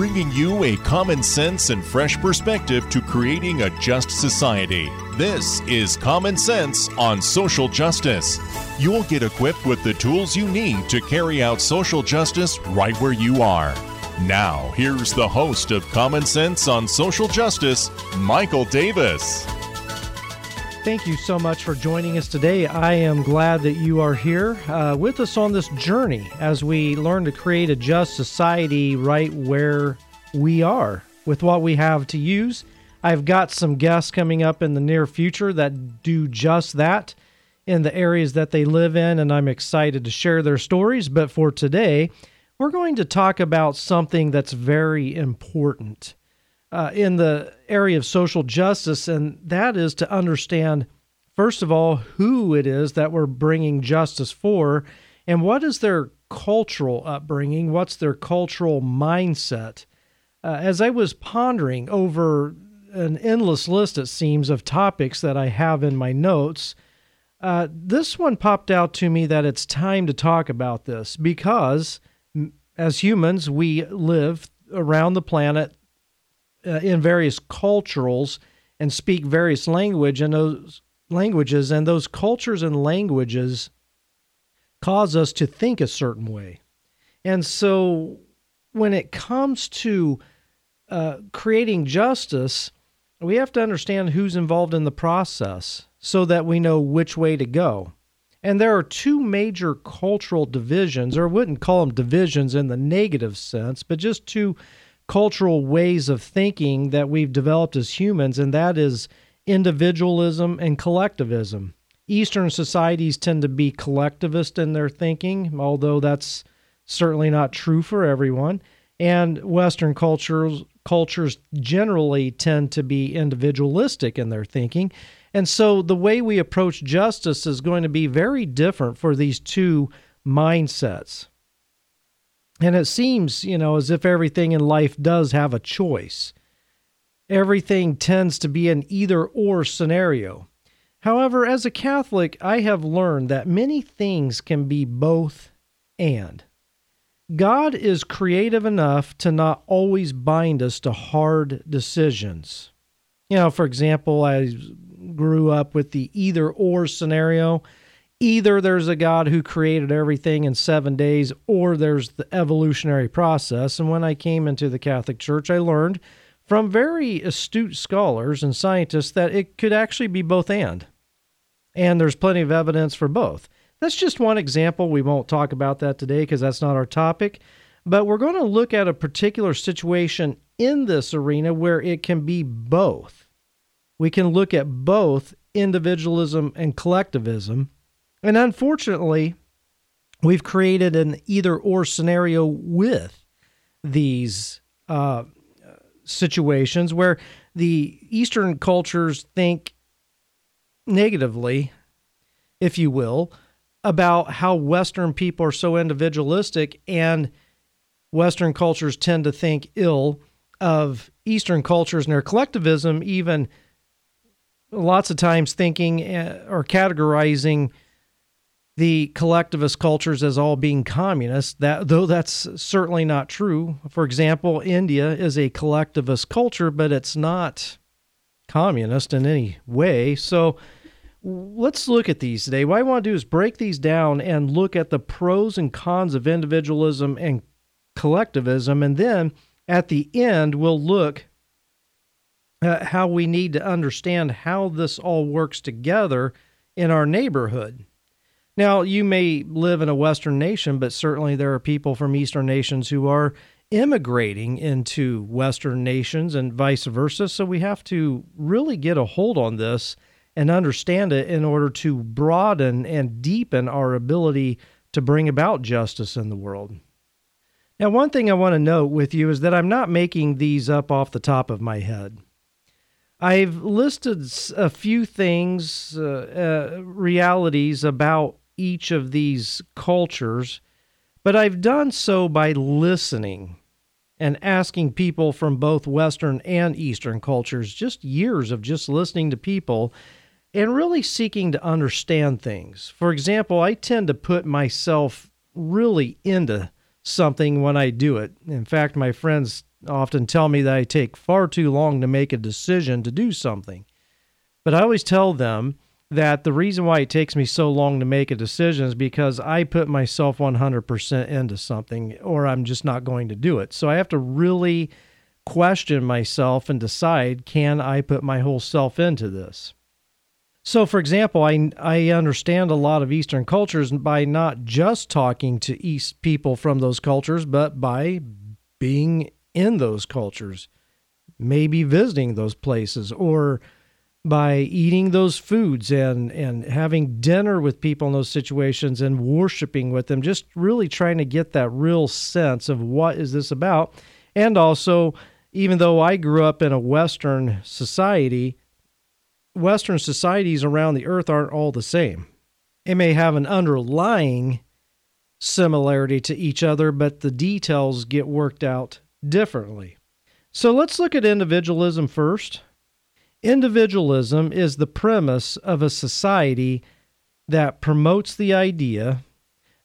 Bringing you a common sense and fresh perspective to creating a just society. This is Common Sense on Social Justice. You'll get equipped with the tools you need to carry out social justice right where you are. Now, here's the host of Common Sense on Social Justice, Michael Davis. Thank you so much for joining us today. I am glad that you are here uh, with us on this journey as we learn to create a just society right where we are with what we have to use. I've got some guests coming up in the near future that do just that in the areas that they live in, and I'm excited to share their stories. But for today, we're going to talk about something that's very important uh, in the area of social justice, and that is to understand, first of all, who it is that we're bringing justice for, and what is their cultural upbringing, what's their cultural mindset. Uh, as I was pondering over an endless list, it seems, of topics that I have in my notes, uh, this one popped out to me that it's time to talk about this because as humans, we live around the planet uh, in various cultures and speak various language and those languages and those cultures and languages cause us to think a certain way. And so when it comes to uh, creating justice we have to understand who's involved in the process so that we know which way to go. And there are two major cultural divisions or I wouldn't call them divisions in the negative sense but just two cultural ways of thinking that we've developed as humans, and that is individualism and collectivism. Eastern societies tend to be collectivist in their thinking, although that's certainly not true for everyone. And Western cultures cultures generally tend to be individualistic in their thinking. And so the way we approach justice is going to be very different for these two mindsets. And it seems, you know, as if everything in life does have a choice. Everything tends to be an either or scenario. However, as a Catholic, I have learned that many things can be both and. God is creative enough to not always bind us to hard decisions. You know, for example, I grew up with the either or scenario either there's a God who created everything in seven days, or there's the evolutionary process. And when I came into the Catholic Church, I learned from very astute scholars and scientists that it could actually be both and. And there's plenty of evidence for both. That's just one example. We won't talk about that today because that's not our topic. But we're going to look at a particular situation in this arena where it can be both. We can look at both individualism and collectivism and unfortunately, we've created an either or scenario with these uh, situations where the Eastern cultures think negatively, if you will, about how Western people are so individualistic, and Western cultures tend to think ill of Eastern cultures and their collectivism, even lots of times thinking uh, or categorizing the collectivist cultures as all being communist that though that's certainly not true. For example india is a collectivist culture but it's not communist in any way. So let's look at these today. What i want to do is break these down and look at the pros and cons of individualism and collectivism and then at the end we'll look at how we need to understand how this all works together in our neighborhood now, you may live in a Western nation, but certainly there are people from Eastern nations who are immigrating into Western nations and vice versa. So we have to really get a hold on this and understand it in order to broaden and deepen our ability to bring about justice in the world. Now, one thing I want to note with you is that I'm not making these up off the top of my head. I've listed a few things, uh, uh, realities about each of these cultures, but I've done so by listening and asking people from both Western and Eastern cultures, just years of just listening to people and really seeking to understand things. For example, I tend to put myself really into something when I do it. In fact, my friends often tell me that I take far too long to make a decision to do something. But I always tell them that the reason why it takes me so long to make a decision is because I put myself 100% into something or I'm just not going to do it. So I have to really question myself and decide can I put my whole self into this? So, for example, I, I understand a lot of Eastern cultures by not just talking to East people from those cultures, but by being in those cultures, maybe visiting those places, or by eating those foods and, and having dinner with people in those situations and worshiping with them, just really trying to get that real sense of what is this about. And also, even though I grew up in a Western society, Western societies around the earth aren't all the same. it may have an underlying similarity to each other, but the details get worked out differently. So let's look at individualism first. Individualism is the premise of a society that promotes the idea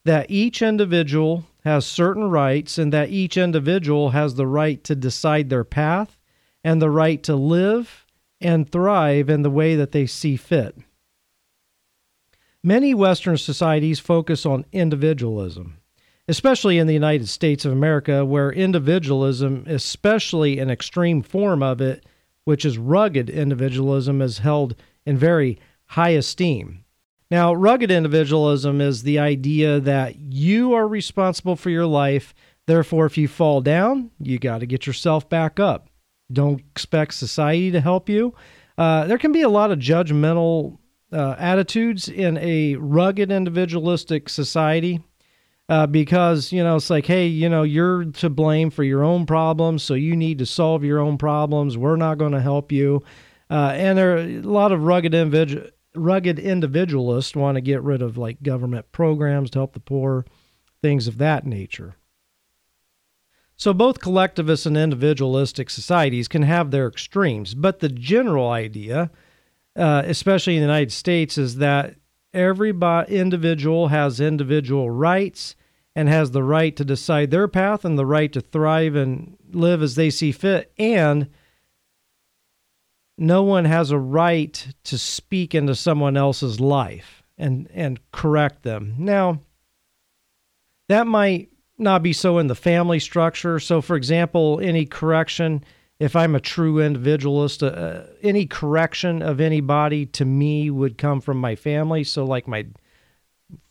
that each individual has certain rights and that each individual has the right to decide their path and the right to live and thrive in the way that they see fit. Many Western societies focus on individualism, especially in the United States of America, where individualism, especially an extreme form of it, which is rugged individualism, is held in very high esteem. Now, rugged individualism is the idea that you are responsible for your life. Therefore, if you fall down, you got to get yourself back up. Don't expect society to help you. Uh, there can be a lot of judgmental uh, attitudes in a rugged individualistic society uh, because you know it's like hey you know you're to blame for your own problems so you need to solve your own problems. We're not going to help you. Uh, and there are a lot of rugged individual rugged individualists want to get rid of like government programs to help the poor things of that nature. So both collectivist and individualistic societies can have their extremes, but the general idea, uh, especially in the United States, is that every individual has individual rights and has the right to decide their path and the right to thrive and live as they see fit, and no one has a right to speak into someone else's life and and correct them. Now, that might not be so in the family structure. So, for example, any correction, if I'm a true individualist, uh, uh, any correction of anybody to me would come from my family. So, like my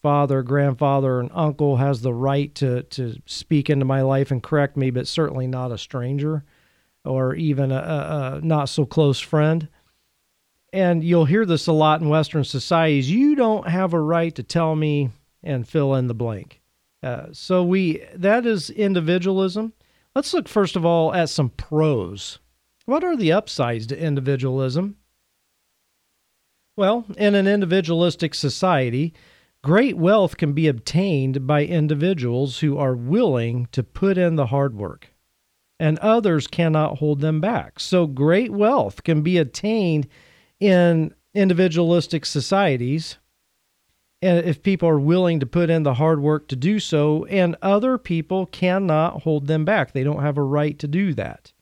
father, grandfather, and uncle has the right to to speak into my life and correct me, but certainly not a stranger or even a, a, not so close friend. And you'll hear this a lot in Western societies. You don't have a right to tell me and fill in the blank. Uh, so we that is individualism. Let's look first of all at some pros. What are the upsides to individualism? Well, in an individualistic society, great wealth can be obtained by individuals who are willing to put in the hard work, and others cannot hold them back. So, great wealth can be attained in individualistic societies if people are willing to put in the hard work to do so, and other people cannot hold them back. They don't have a right to do that.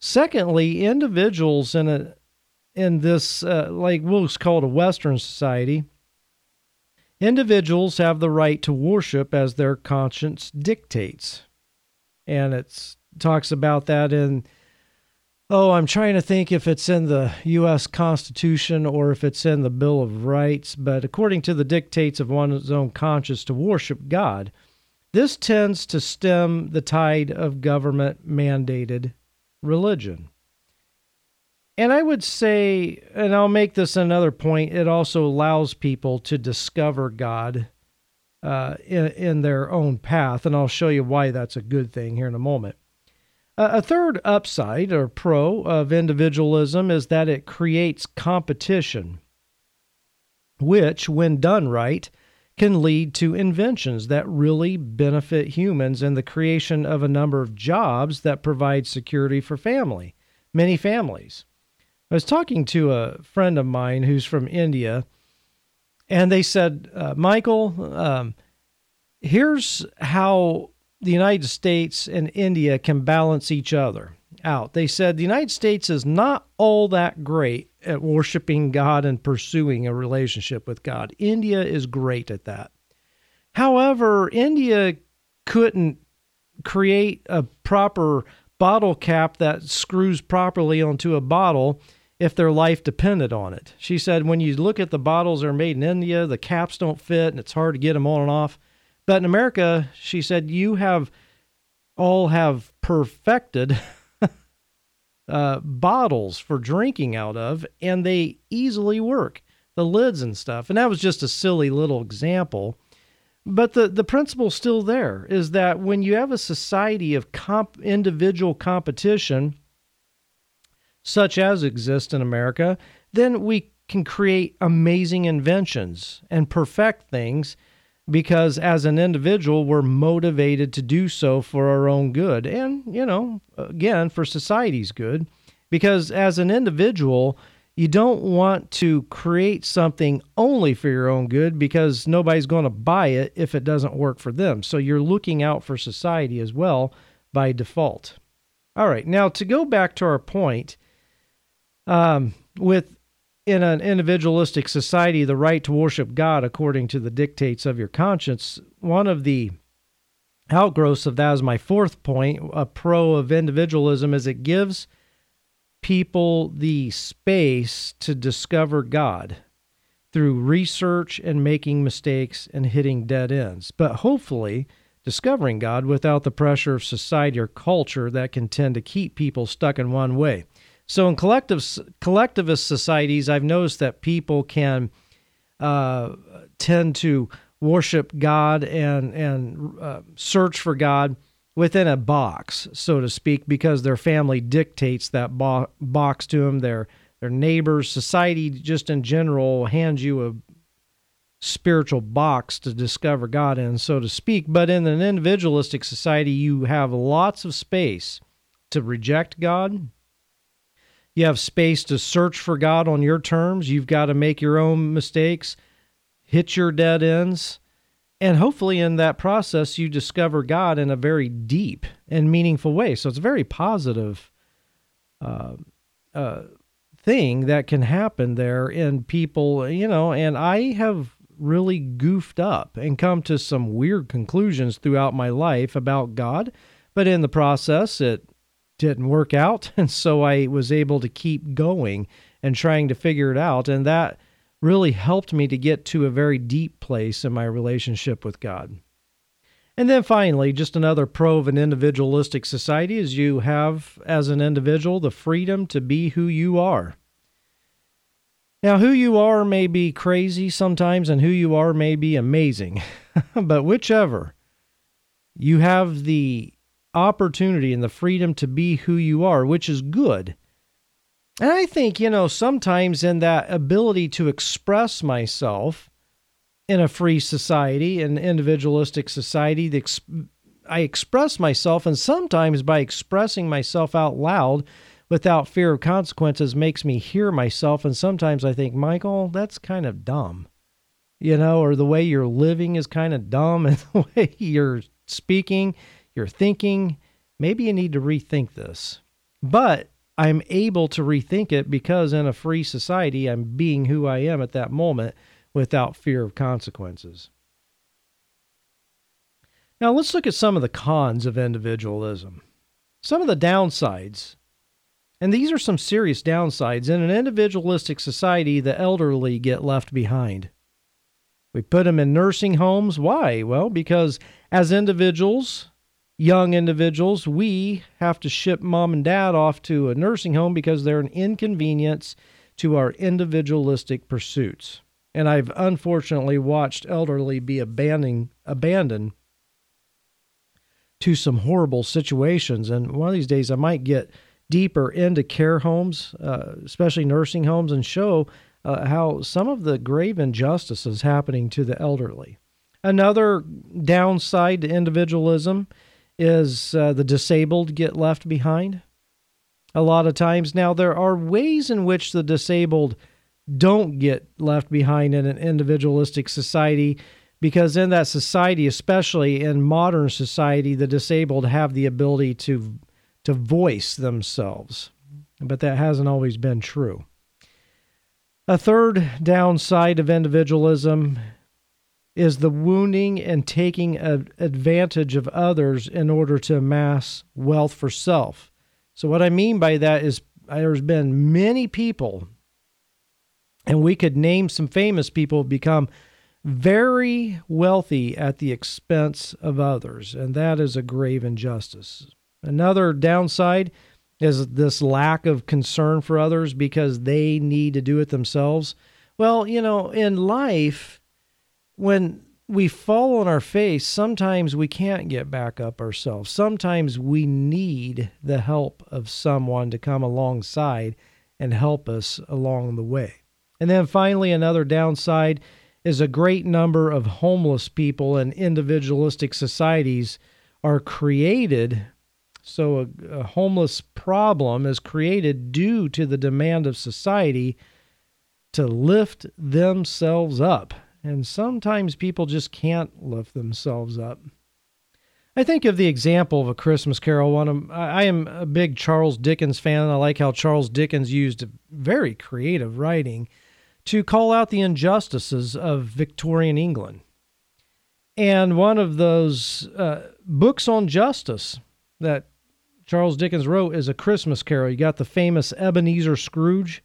Secondly, individuals in a in this uh, like we'll call it a Western society, individuals have the right to worship as their conscience dictates, and it talks about that in Oh, I'm trying to think if it's in the U.S. Constitution or if it's in the Bill of Rights, but according to the dictates of one's own conscience to worship God, this tends to stem the tide of government mandated religion. And I would say, and I'll make this another point, it also allows people to discover God uh, in, in their own path. And I'll show you why that's a good thing here in a moment. A third upside or pro of individualism is that it creates competition, which, when done right, can lead to inventions that really benefit humans and the creation of a number of jobs that provide security for family, many families. I was talking to a friend of mine who's from India, and they said, uh, Michael, um, here's how the United States and India can balance each other out. They said the United States is not all that great at worshiping God and pursuing a relationship with God. India is great at that. However, India couldn't create a proper bottle cap that screws properly onto a bottle if their life depended on it. She said when you look at the bottles that are made in India, the caps don't fit and it's hard to get them on and off. But in America, she said, you have all have perfected uh, bottles for drinking out of, and they easily work, the lids and stuff. And that was just a silly little example. But the, the principle still there is that when you have a society of comp, individual competition, such as exists in America, then we can create amazing inventions and perfect things because as an individual, we're motivated to do so for our own good and, you know, again, for society's good. Because as an individual, you don't want to create something only for your own good because nobody's going to buy it if it doesn't work for them. So you're looking out for society as well by default. All right, now to go back to our point, um, with in an individualistic society the right to worship God according to the dictates of your conscience. One of the outgrowths of that is my fourth point, a pro of individualism, is it gives people the space to discover God through research and making mistakes and hitting dead ends. But hopefully, discovering God without the pressure of society or culture that can tend to keep people stuck in one way. So in collective collectivist societies, I've noticed that people can uh, tend to worship God and and uh, search for God within a box, so to speak, because their family dictates that bo- box to them. Their their neighbors, society, just in general, hands you a spiritual box to discover God in, so to speak. But in an individualistic society, you have lots of space to reject God you have space to search for God on your terms. You've got to make your own mistakes, hit your dead ends. And hopefully, in that process, you discover God in a very deep and meaningful way. So it's a very positive uh, uh, thing that can happen there in people, you know. And I have really goofed up and come to some weird conclusions throughout my life about God. But in the process, it didn't work out. And so I was able to keep going and trying to figure it out. And that really helped me to get to a very deep place in my relationship with God. And then finally, just another pro of an individualistic society is you have, as an individual, the freedom to be who you are. Now, who you are may be crazy sometimes, and who you are may be amazing. but whichever, you have the opportunity and the freedom to be who you are, which is good. And I think, you know, sometimes in that ability to express myself in a free society, an individualistic society, the ex- I express myself, and sometimes by expressing myself out loud without fear of consequences makes me hear myself. And sometimes I think, Michael, that's kind of dumb, you know, or the way you're living is kind of dumb, and the way you're speaking you're thinking, maybe you need to rethink this. But I'm able to rethink it because in a free society, I'm being who I am at that moment without fear of consequences. Now, let's look at some of the cons of individualism. Some of the downsides, and these are some serious downsides. In an individualistic society, the elderly get left behind. We put them in nursing homes. Why? Well, because as individuals, young individuals, we have to ship mom and dad off to a nursing home because they're an inconvenience to our individualistic pursuits. And I've unfortunately watched elderly be abandoning, abandoned to some horrible situations. And one of these days, I might get deeper into care homes, uh, especially nursing homes, and show uh, how some of the grave injustices happening to the elderly. Another downside to individualism is uh, the disabled get left behind. A lot of times now, there are ways in which the disabled don't get left behind in an individualistic society because in that society especially in modern society the disabled have the ability to to voice themselves but that hasn't always been true a third downside of individualism is the wounding and taking advantage of others in order to amass wealth for self so what i mean by that is there's been many people and we could name some famous people become very wealthy at the expense of others, and that is a grave injustice. Another downside is this lack of concern for others because they need to do it themselves. Well, you know, in life, when we fall on our face, sometimes we can't get back up ourselves. Sometimes we need the help of someone to come alongside and help us along the way. And then finally, another downside is a great number of homeless people and individualistic societies are created. So, a, a, homeless problem is created due to the demand of society to lift themselves up. And sometimes people just can't lift themselves up. I think of the example of a Christmas Carol. One of, I am a big Charles Dickens fan. I like how Charles Dickens used very creative writing to call out the injustices of Victorian England. And one of those uh, books on justice that Charles Dickens wrote is A Christmas Carol. You got the famous Ebenezer Scrooge.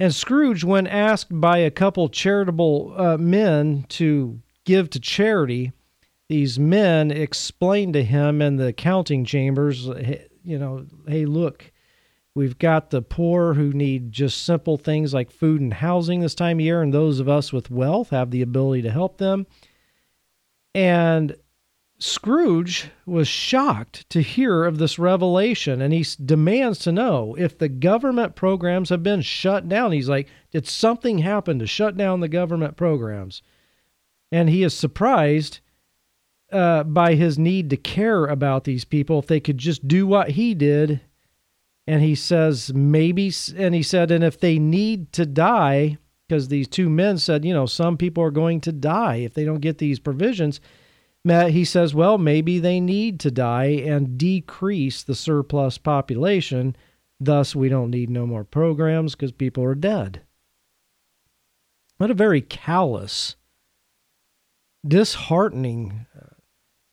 And Scrooge, when asked by a couple charitable uh, men to give to charity, these men explained to him in the counting chambers, you know, hey, look, We've got the poor who need just simple things like food and housing this time of year, and those of us with wealth have the ability to help them. And Scrooge was shocked to hear of this revelation, and he demands to know if the government programs have been shut down. He's like, Did something happen to shut down the government programs? And he is surprised uh, by his need to care about these people if they could just do what he did and he says maybe and he said and if they need to die because these two men said you know some people are going to die if they don't get these provisions he says well maybe they need to die and decrease the surplus population thus we don't need no more programs because people are dead what a very callous disheartening uh,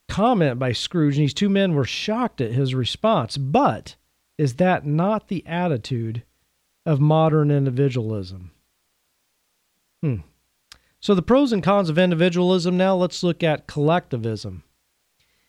comment by scrooge and these two men were shocked at his response but is that not the attitude of modern individualism? Hmm. So, the pros and cons of individualism now, let's look at collectivism.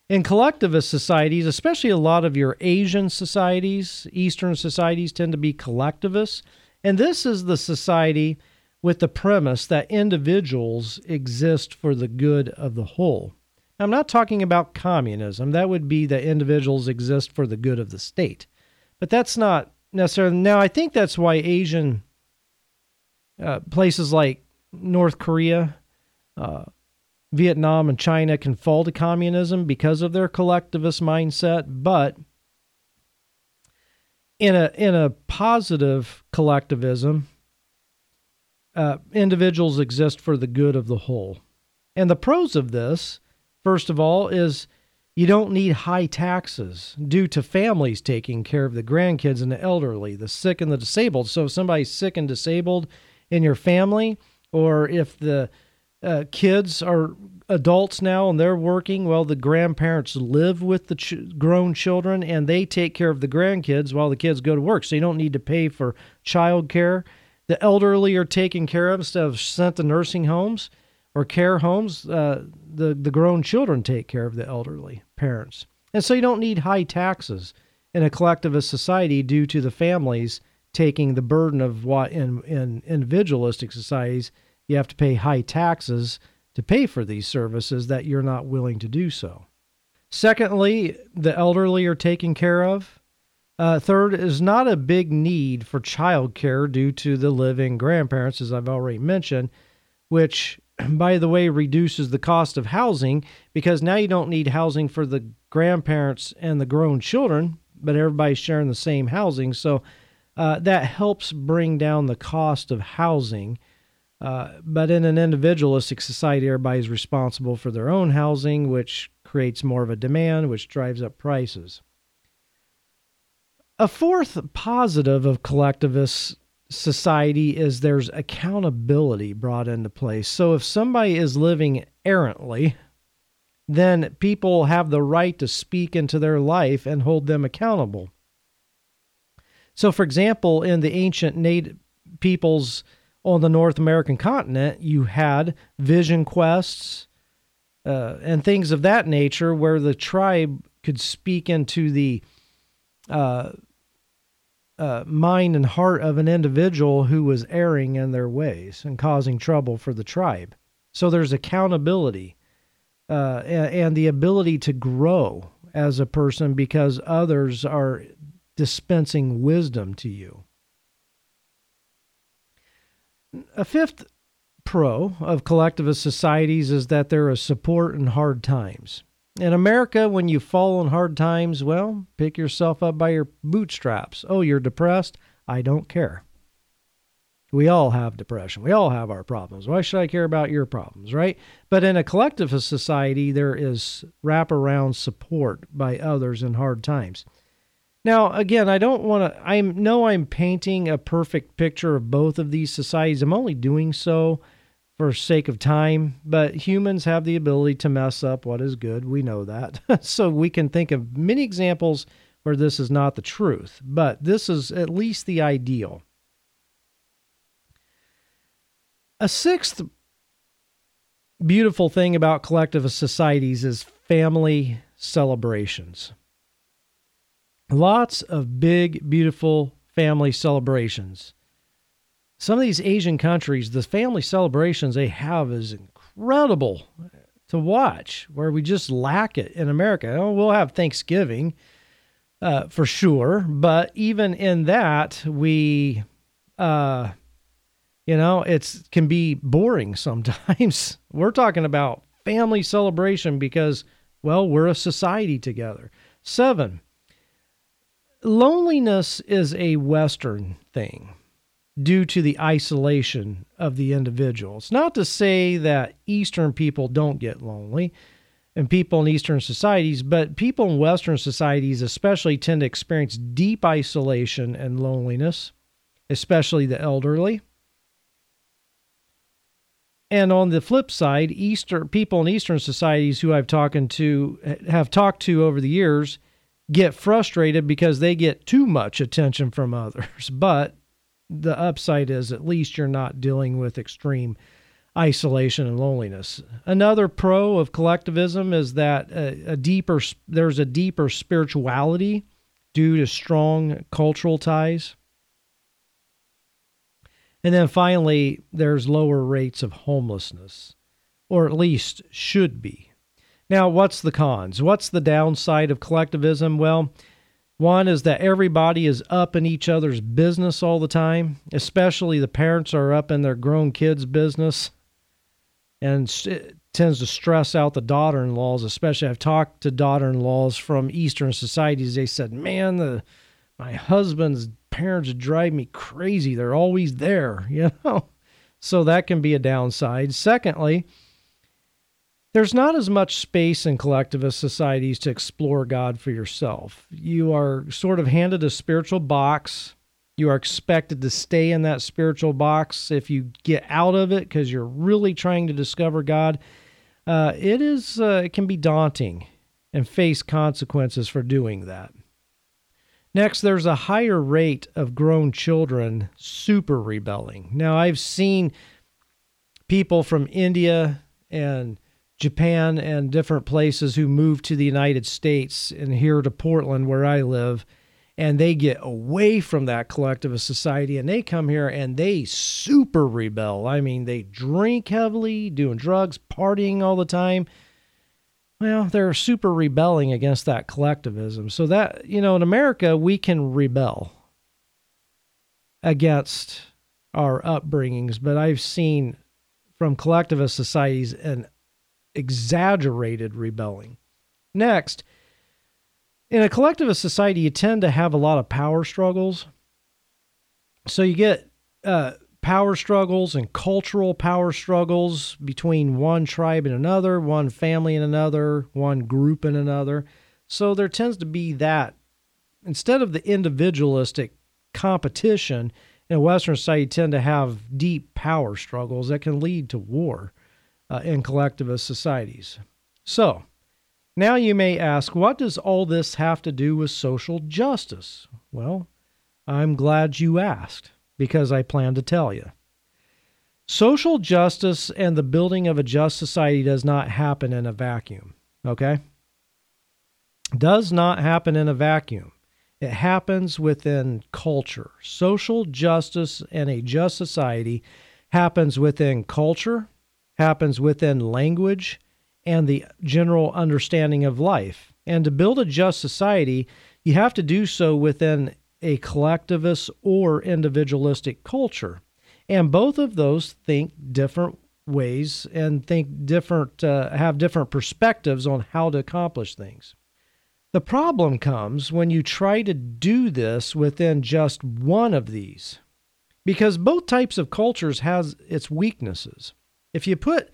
In collectivist societies, especially a lot of your Asian societies, Eastern societies tend to be collectivists. And this is the society with the premise that individuals exist for the good of the whole. I'm not talking about communism. That would be that individuals exist for the good of the state. But that's not necessarily. Now, I think that's why Asian uh, places like North Korea, uh, Vietnam, and China can fall to communism because of their collectivist mindset. But in a in a positive collectivism, uh, individuals exist for the good of the whole. And the pros of this, first of all, is you don't need high taxes due to families taking care of the grandkids and the elderly, the sick and the disabled. So if somebody's sick and disabled in your family, or if the uh, kids are adults now and they're working, well, the grandparents live with the ch- grown children and they take care of the grandkids while the kids go to work. So you don't need to pay for child care. The elderly are taken care of instead of sent to nursing homes or care homes, uh, the, the grown children take care of the elderly parents. And so you don't need high taxes in a collectivist society due to the families taking the burden of what in, in individualistic societies you have to pay high taxes to pay for these services that you're not willing to do so. Secondly, the elderly are taken care of. Uh, third is not a big need for child care due to the living grandparents, as I've already mentioned, which, by the way, reduces the cost of housing because now you don't need housing for the grandparents and the grown children, but everybody's sharing the same housing. So uh, that helps bring down the cost of housing. Uh, but in an individualistic society, everybody's responsible for their own housing, which creates more of a demand, which drives up prices. A fourth positive of collectivist society is there's accountability brought into place. So if somebody is living errantly, then people have the right to speak into their life and hold them accountable. So, for example, in the ancient native peoples on the North American continent, you had vision quests uh, and things of that nature where the tribe could speak into the uh, uh, mind and heart of an individual who was erring in their ways and causing trouble for the tribe. So there's accountability uh, and, and the ability to grow as a person because others are dispensing wisdom to you. A fifth pro of collectivist societies is that there is support in hard times. In America, when you fall in hard times, well, pick yourself up by your bootstraps. Oh, you're depressed? I don't care. We all have depression. We all have our problems. Why should I care about your problems, right? But in a collectivist society, there is wraparound support by others in hard times. Now, again, I don't want to, I know I'm painting a perfect picture of both of these societies. I'm only doing so for sake of time, but humans have the ability to mess up what is good. We know that. so we can think of many examples where this is not the truth, but this is at least the ideal. A sixth beautiful thing about collectivist societies is family celebrations. Lots of big, beautiful family celebrations some of these Asian countries, the family celebrations they have is incredible to watch, where we just lack it in America. Oh, we'll have Thanksgiving uh, for sure, but even in that, we, uh, you know, it's can be boring sometimes. we're talking about family celebration because, well, we're a society together. Seven, loneliness is a Western thing due to the isolation of the individual. It's not to say that Eastern people don't get lonely and people in Eastern societies, but people in Western societies especially tend to experience deep isolation and loneliness, especially the elderly. And on the flip side, Eastern people in Eastern societies who I've talked to have talked to over the years get frustrated because they get too much attention from others. But the upside is at least you're not dealing with extreme isolation and loneliness. Another pro of collectivism is that a, a, deeper there's a deeper spirituality due to strong cultural ties. And then finally, there's lower rates of homelessness, or at least should be. Now, what's the cons? What's the downside of collectivism? Well, one is that everybody is up in each other's business all the time, especially the parents are up in their grown kids' business and it tends to stress out the daughter in laws, especially. I've talked to daughter in laws from Eastern societies. They said, Man, the, my husband's parents drive me crazy. They're always there, you know? So that can be a downside. Secondly, there's not as much space in collectivist societies to explore God for yourself. You are sort of handed a spiritual box. You are expected to stay in that spiritual box. If you get out of it because you're really trying to discover God, uh, it is uh, it can be daunting and face consequences for doing that. Next, there's a higher rate of grown children super rebelling. Now, I've seen people from India and Japan and different places who move to the United States and here to Portland, where I live, and they get away from that collectivist society and they come here and they super rebel. I mean, they drink heavily, doing drugs, partying all the time. well, they're super rebelling against that collectivism. So that, you know, in America, we can rebel against our upbringings, but I've seen from collectivist societies an exaggerated rebelling. Next, in a collectivist society, you tend to have a lot of power struggles. So you get uh, power struggles and cultural power struggles between one tribe and another, one family and another, one group and another. So there tends to be that instead of the individualistic competition in a Western society, tend to have deep power struggles that can lead to war uh, in collectivist societies. So, now you may ask, what does all this have to do with social justice? Well, I'm glad you asked because I plan to tell you. Social justice and the building of a just society does not happen in a vacuum, okay? Does not happen in a vacuum. It happens within culture. Social justice and a just society happens within culture, happens within language, and the general understanding of life. And to build a just society, you have to do so within a collectivist or individualistic culture. And both of those think different ways and think different, uh, have different perspectives on how to accomplish things. The problem comes when you try to do this within just one of these, because both types of cultures has its weaknesses. If you put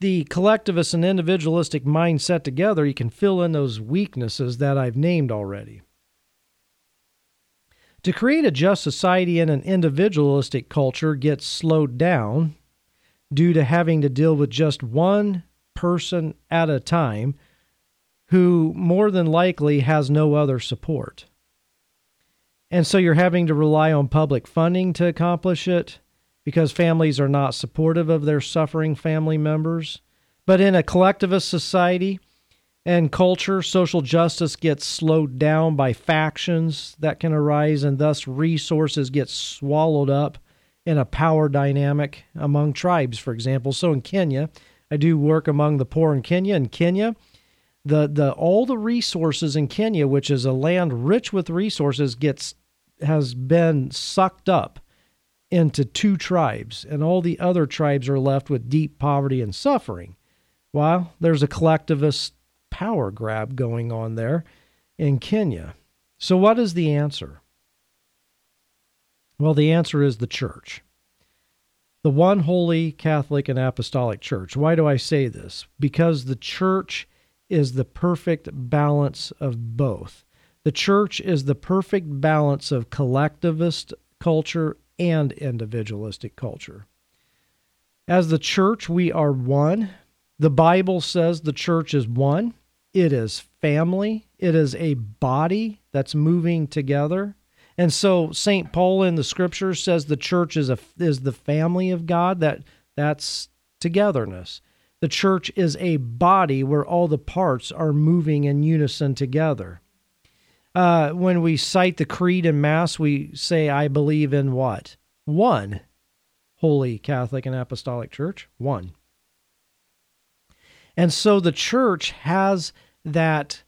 the collectivist and individualistic mindset together, you can fill in those weaknesses that I've named already. To create a just society in an individualistic culture gets slowed down due to having to deal with just one person at a time who more than likely has no other support. And so you're having to rely on public funding to accomplish it because families are not supportive of their suffering family members. But in a collectivist society and culture, social justice gets slowed down by factions that can arise, and thus resources get swallowed up in a power dynamic among tribes, for example. So in Kenya, I do work among the poor in Kenya. In Kenya, the, the all the resources in Kenya, which is a land rich with resources, gets has been sucked up into two tribes, and all the other tribes are left with deep poverty and suffering. While there's a collectivist power grab going on there in Kenya. So, what is the answer? Well, the answer is the church. The one holy Catholic and Apostolic Church. Why do I say this? Because the church is the perfect balance of both. The church is the perfect balance of collectivist culture and individualistic culture. As the church, we are one. The Bible says the church is one. It is family. It is a body that's moving together. And so St. Paul in the scriptures says the church is a is the family of God that that's togetherness. The church is a body where all the parts are moving in unison together. Uh, when we cite the creed in Mass, we say, I believe in what? One holy Catholic and Apostolic Church. One. And so the church has that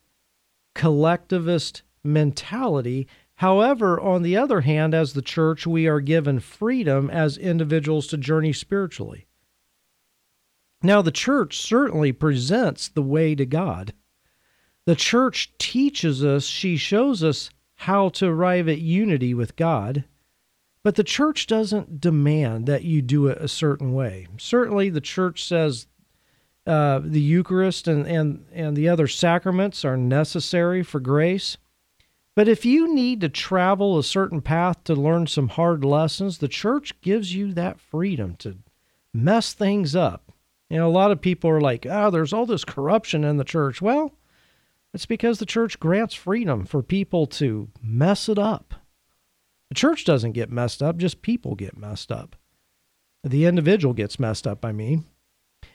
collectivist mentality. However, on the other hand, as the church, we are given freedom as individuals to journey spiritually. Now, the church certainly presents the way to God. The church teaches us, she shows us how to arrive at unity with God, but the church doesn't demand that you do it a certain way. Certainly, the church says uh, the Eucharist and, and, and the other sacraments are necessary for grace. But if you need to travel a certain path to learn some hard lessons, the church gives you that freedom to mess things up. You know, a lot of people are like, oh, there's all this corruption in the church. Well, it's because the church grants freedom for people to mess it up. The church doesn't get messed up, just people get messed up. The individual gets messed up, I mean.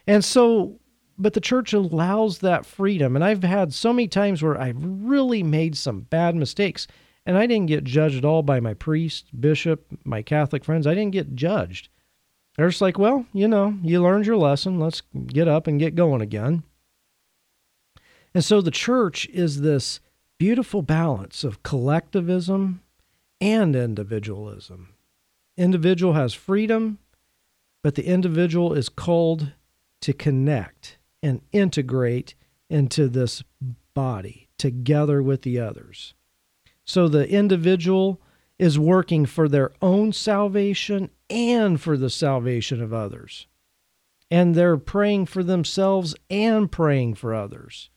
And so, but the church allows that freedom. And I've had so many times where I've really made some bad mistakes. And I didn't get judged at all by my priest, bishop, my Catholic friends. I didn't get judged. They're just like, well, you know, you learned your lesson. Let's get up and get going again. And so the church is this beautiful balance of collectivism and individualism. Individual has freedom, but the individual is called to connect and integrate into this body together with the others. So the individual is working for their own salvation and for the salvation of others. And they're praying for themselves and praying for others.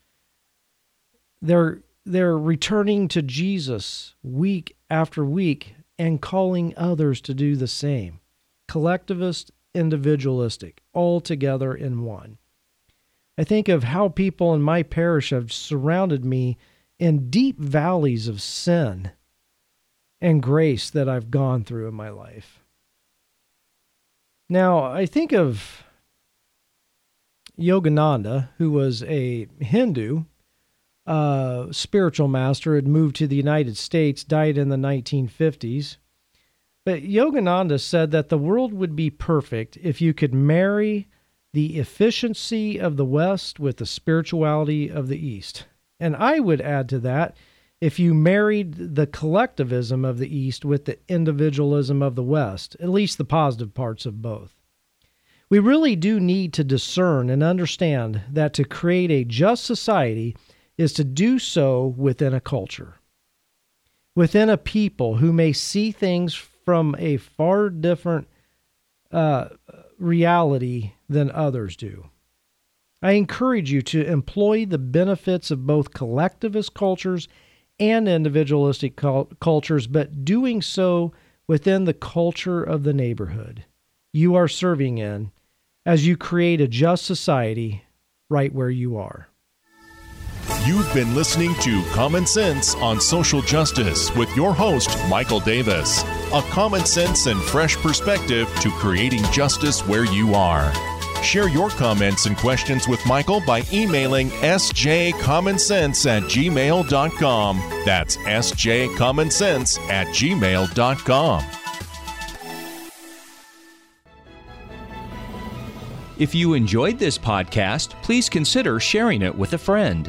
They're they're returning to Jesus week after week and calling others to do the same. Collectivist, individualistic, all together in one. I think of how people in my parish have surrounded me in deep valleys of sin and grace that I've gone through in my life. Now, I think of Yogananda, who was a Hindu uh, spiritual master, had moved to the United States, died in the 1950s. But Yogananda said that the world would be perfect if you could marry the efficiency of the West with the spirituality of the East. And I would add to that if you married the collectivism of the East with the individualism of the West, at least the positive parts of both. We really do need to discern and understand that to create a just society is to do so within a culture, within a people who may see things from a far different uh, reality than others do. I encourage you to employ the benefits of both collectivist cultures and individualistic cultures, but doing so within the culture of the neighborhood you are serving in as you create a just society right where you are. You've been listening to Common Sense on Social Justice with your host, Michael Davis. A common sense and fresh perspective to creating justice where you are. Share your comments and questions with Michael by emailing sjcommonsense at gmail.com. That's sjcommonsense at gmail.com. If you enjoyed this podcast, please consider sharing it with a friend.